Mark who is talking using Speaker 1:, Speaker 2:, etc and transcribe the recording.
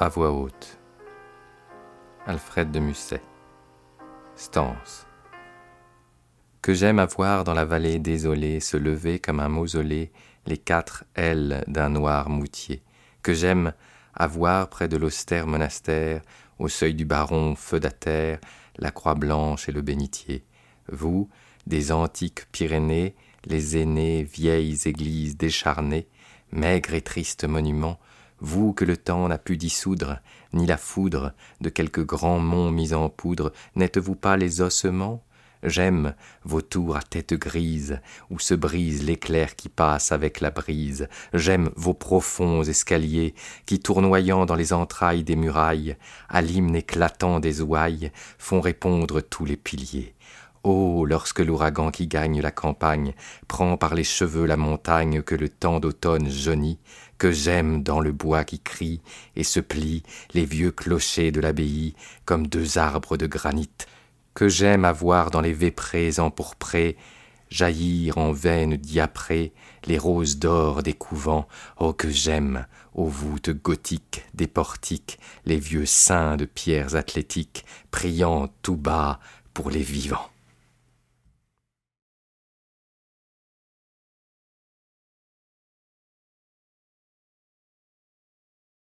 Speaker 1: À voix haute. Alfred de Musset. Stance. Que j'aime avoir dans la vallée désolée se lever comme un mausolée les quatre ailes d'un noir moutier. Que j'aime avoir près de l'austère monastère, au seuil du baron feudataire, la croix blanche et le bénitier. Vous, des antiques Pyrénées, les aînées vieilles églises décharnées, maigres et tristes monuments, vous que le temps n'a pu dissoudre, ni la foudre de quelques grands monts mis en poudre, n'êtes-vous pas les ossements? J'aime vos tours à tête grise, où se brise l'éclair qui passe avec la brise. J'aime vos profonds escaliers, qui tournoyant dans les entrailles des murailles, à l'hymne éclatant des ouailles, font répondre tous les piliers. Oh, lorsque l'ouragan qui gagne la campagne prend par les cheveux la montagne que le temps d'automne jaunit, que j'aime dans le bois qui crie et se plie les vieux clochers de l'abbaye comme deux arbres de granit, que j'aime avoir dans les véprés empourprés jaillir en veines diaprées les roses d'or des couvents, oh que j'aime, aux voûtes gothiques des portiques, les vieux saints de pierres athlétiques, priant tout bas pour les vivants.